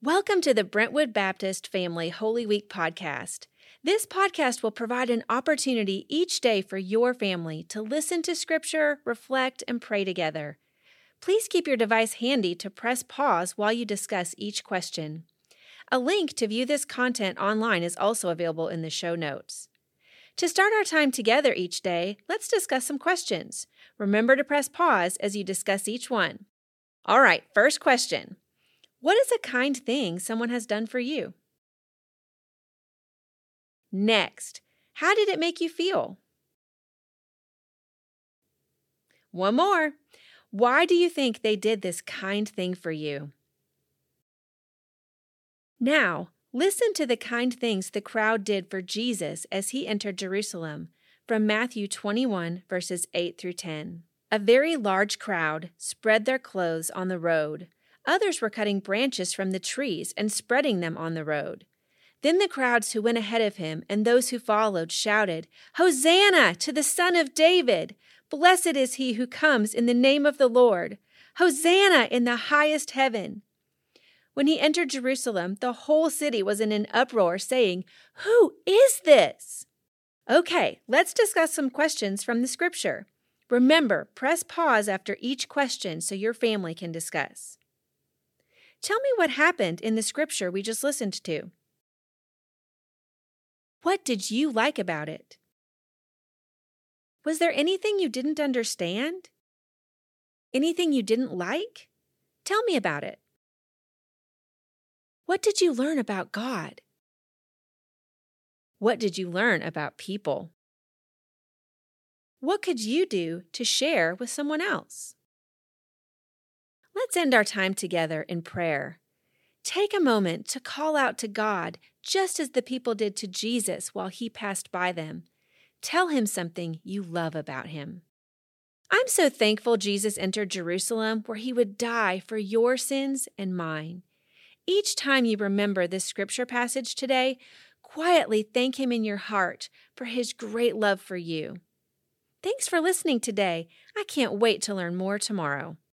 Welcome to the Brentwood Baptist Family Holy Week podcast. This podcast will provide an opportunity each day for your family to listen to Scripture, reflect, and pray together. Please keep your device handy to press pause while you discuss each question. A link to view this content online is also available in the show notes. To start our time together each day, let's discuss some questions. Remember to press pause as you discuss each one. All right, first question What is a kind thing someone has done for you? Next, how did it make you feel? One more. Why do you think they did this kind thing for you? Now, listen to the kind things the crowd did for Jesus as he entered Jerusalem from Matthew 21, verses 8 through 10. A very large crowd spread their clothes on the road. Others were cutting branches from the trees and spreading them on the road. Then the crowds who went ahead of him and those who followed shouted, Hosanna to the Son of David! Blessed is he who comes in the name of the Lord! Hosanna in the highest heaven! When he entered Jerusalem, the whole city was in an uproar, saying, Who is this? Okay, let's discuss some questions from the scripture. Remember, press pause after each question so your family can discuss. Tell me what happened in the scripture we just listened to. What did you like about it? Was there anything you didn't understand? Anything you didn't like? Tell me about it. What did you learn about God? What did you learn about people? What could you do to share with someone else? Let's end our time together in prayer. Take a moment to call out to God just as the people did to Jesus while he passed by them. Tell him something you love about him. I'm so thankful Jesus entered Jerusalem where he would die for your sins and mine. Each time you remember this scripture passage today, quietly thank Him in your heart for His great love for you. Thanks for listening today. I can't wait to learn more tomorrow.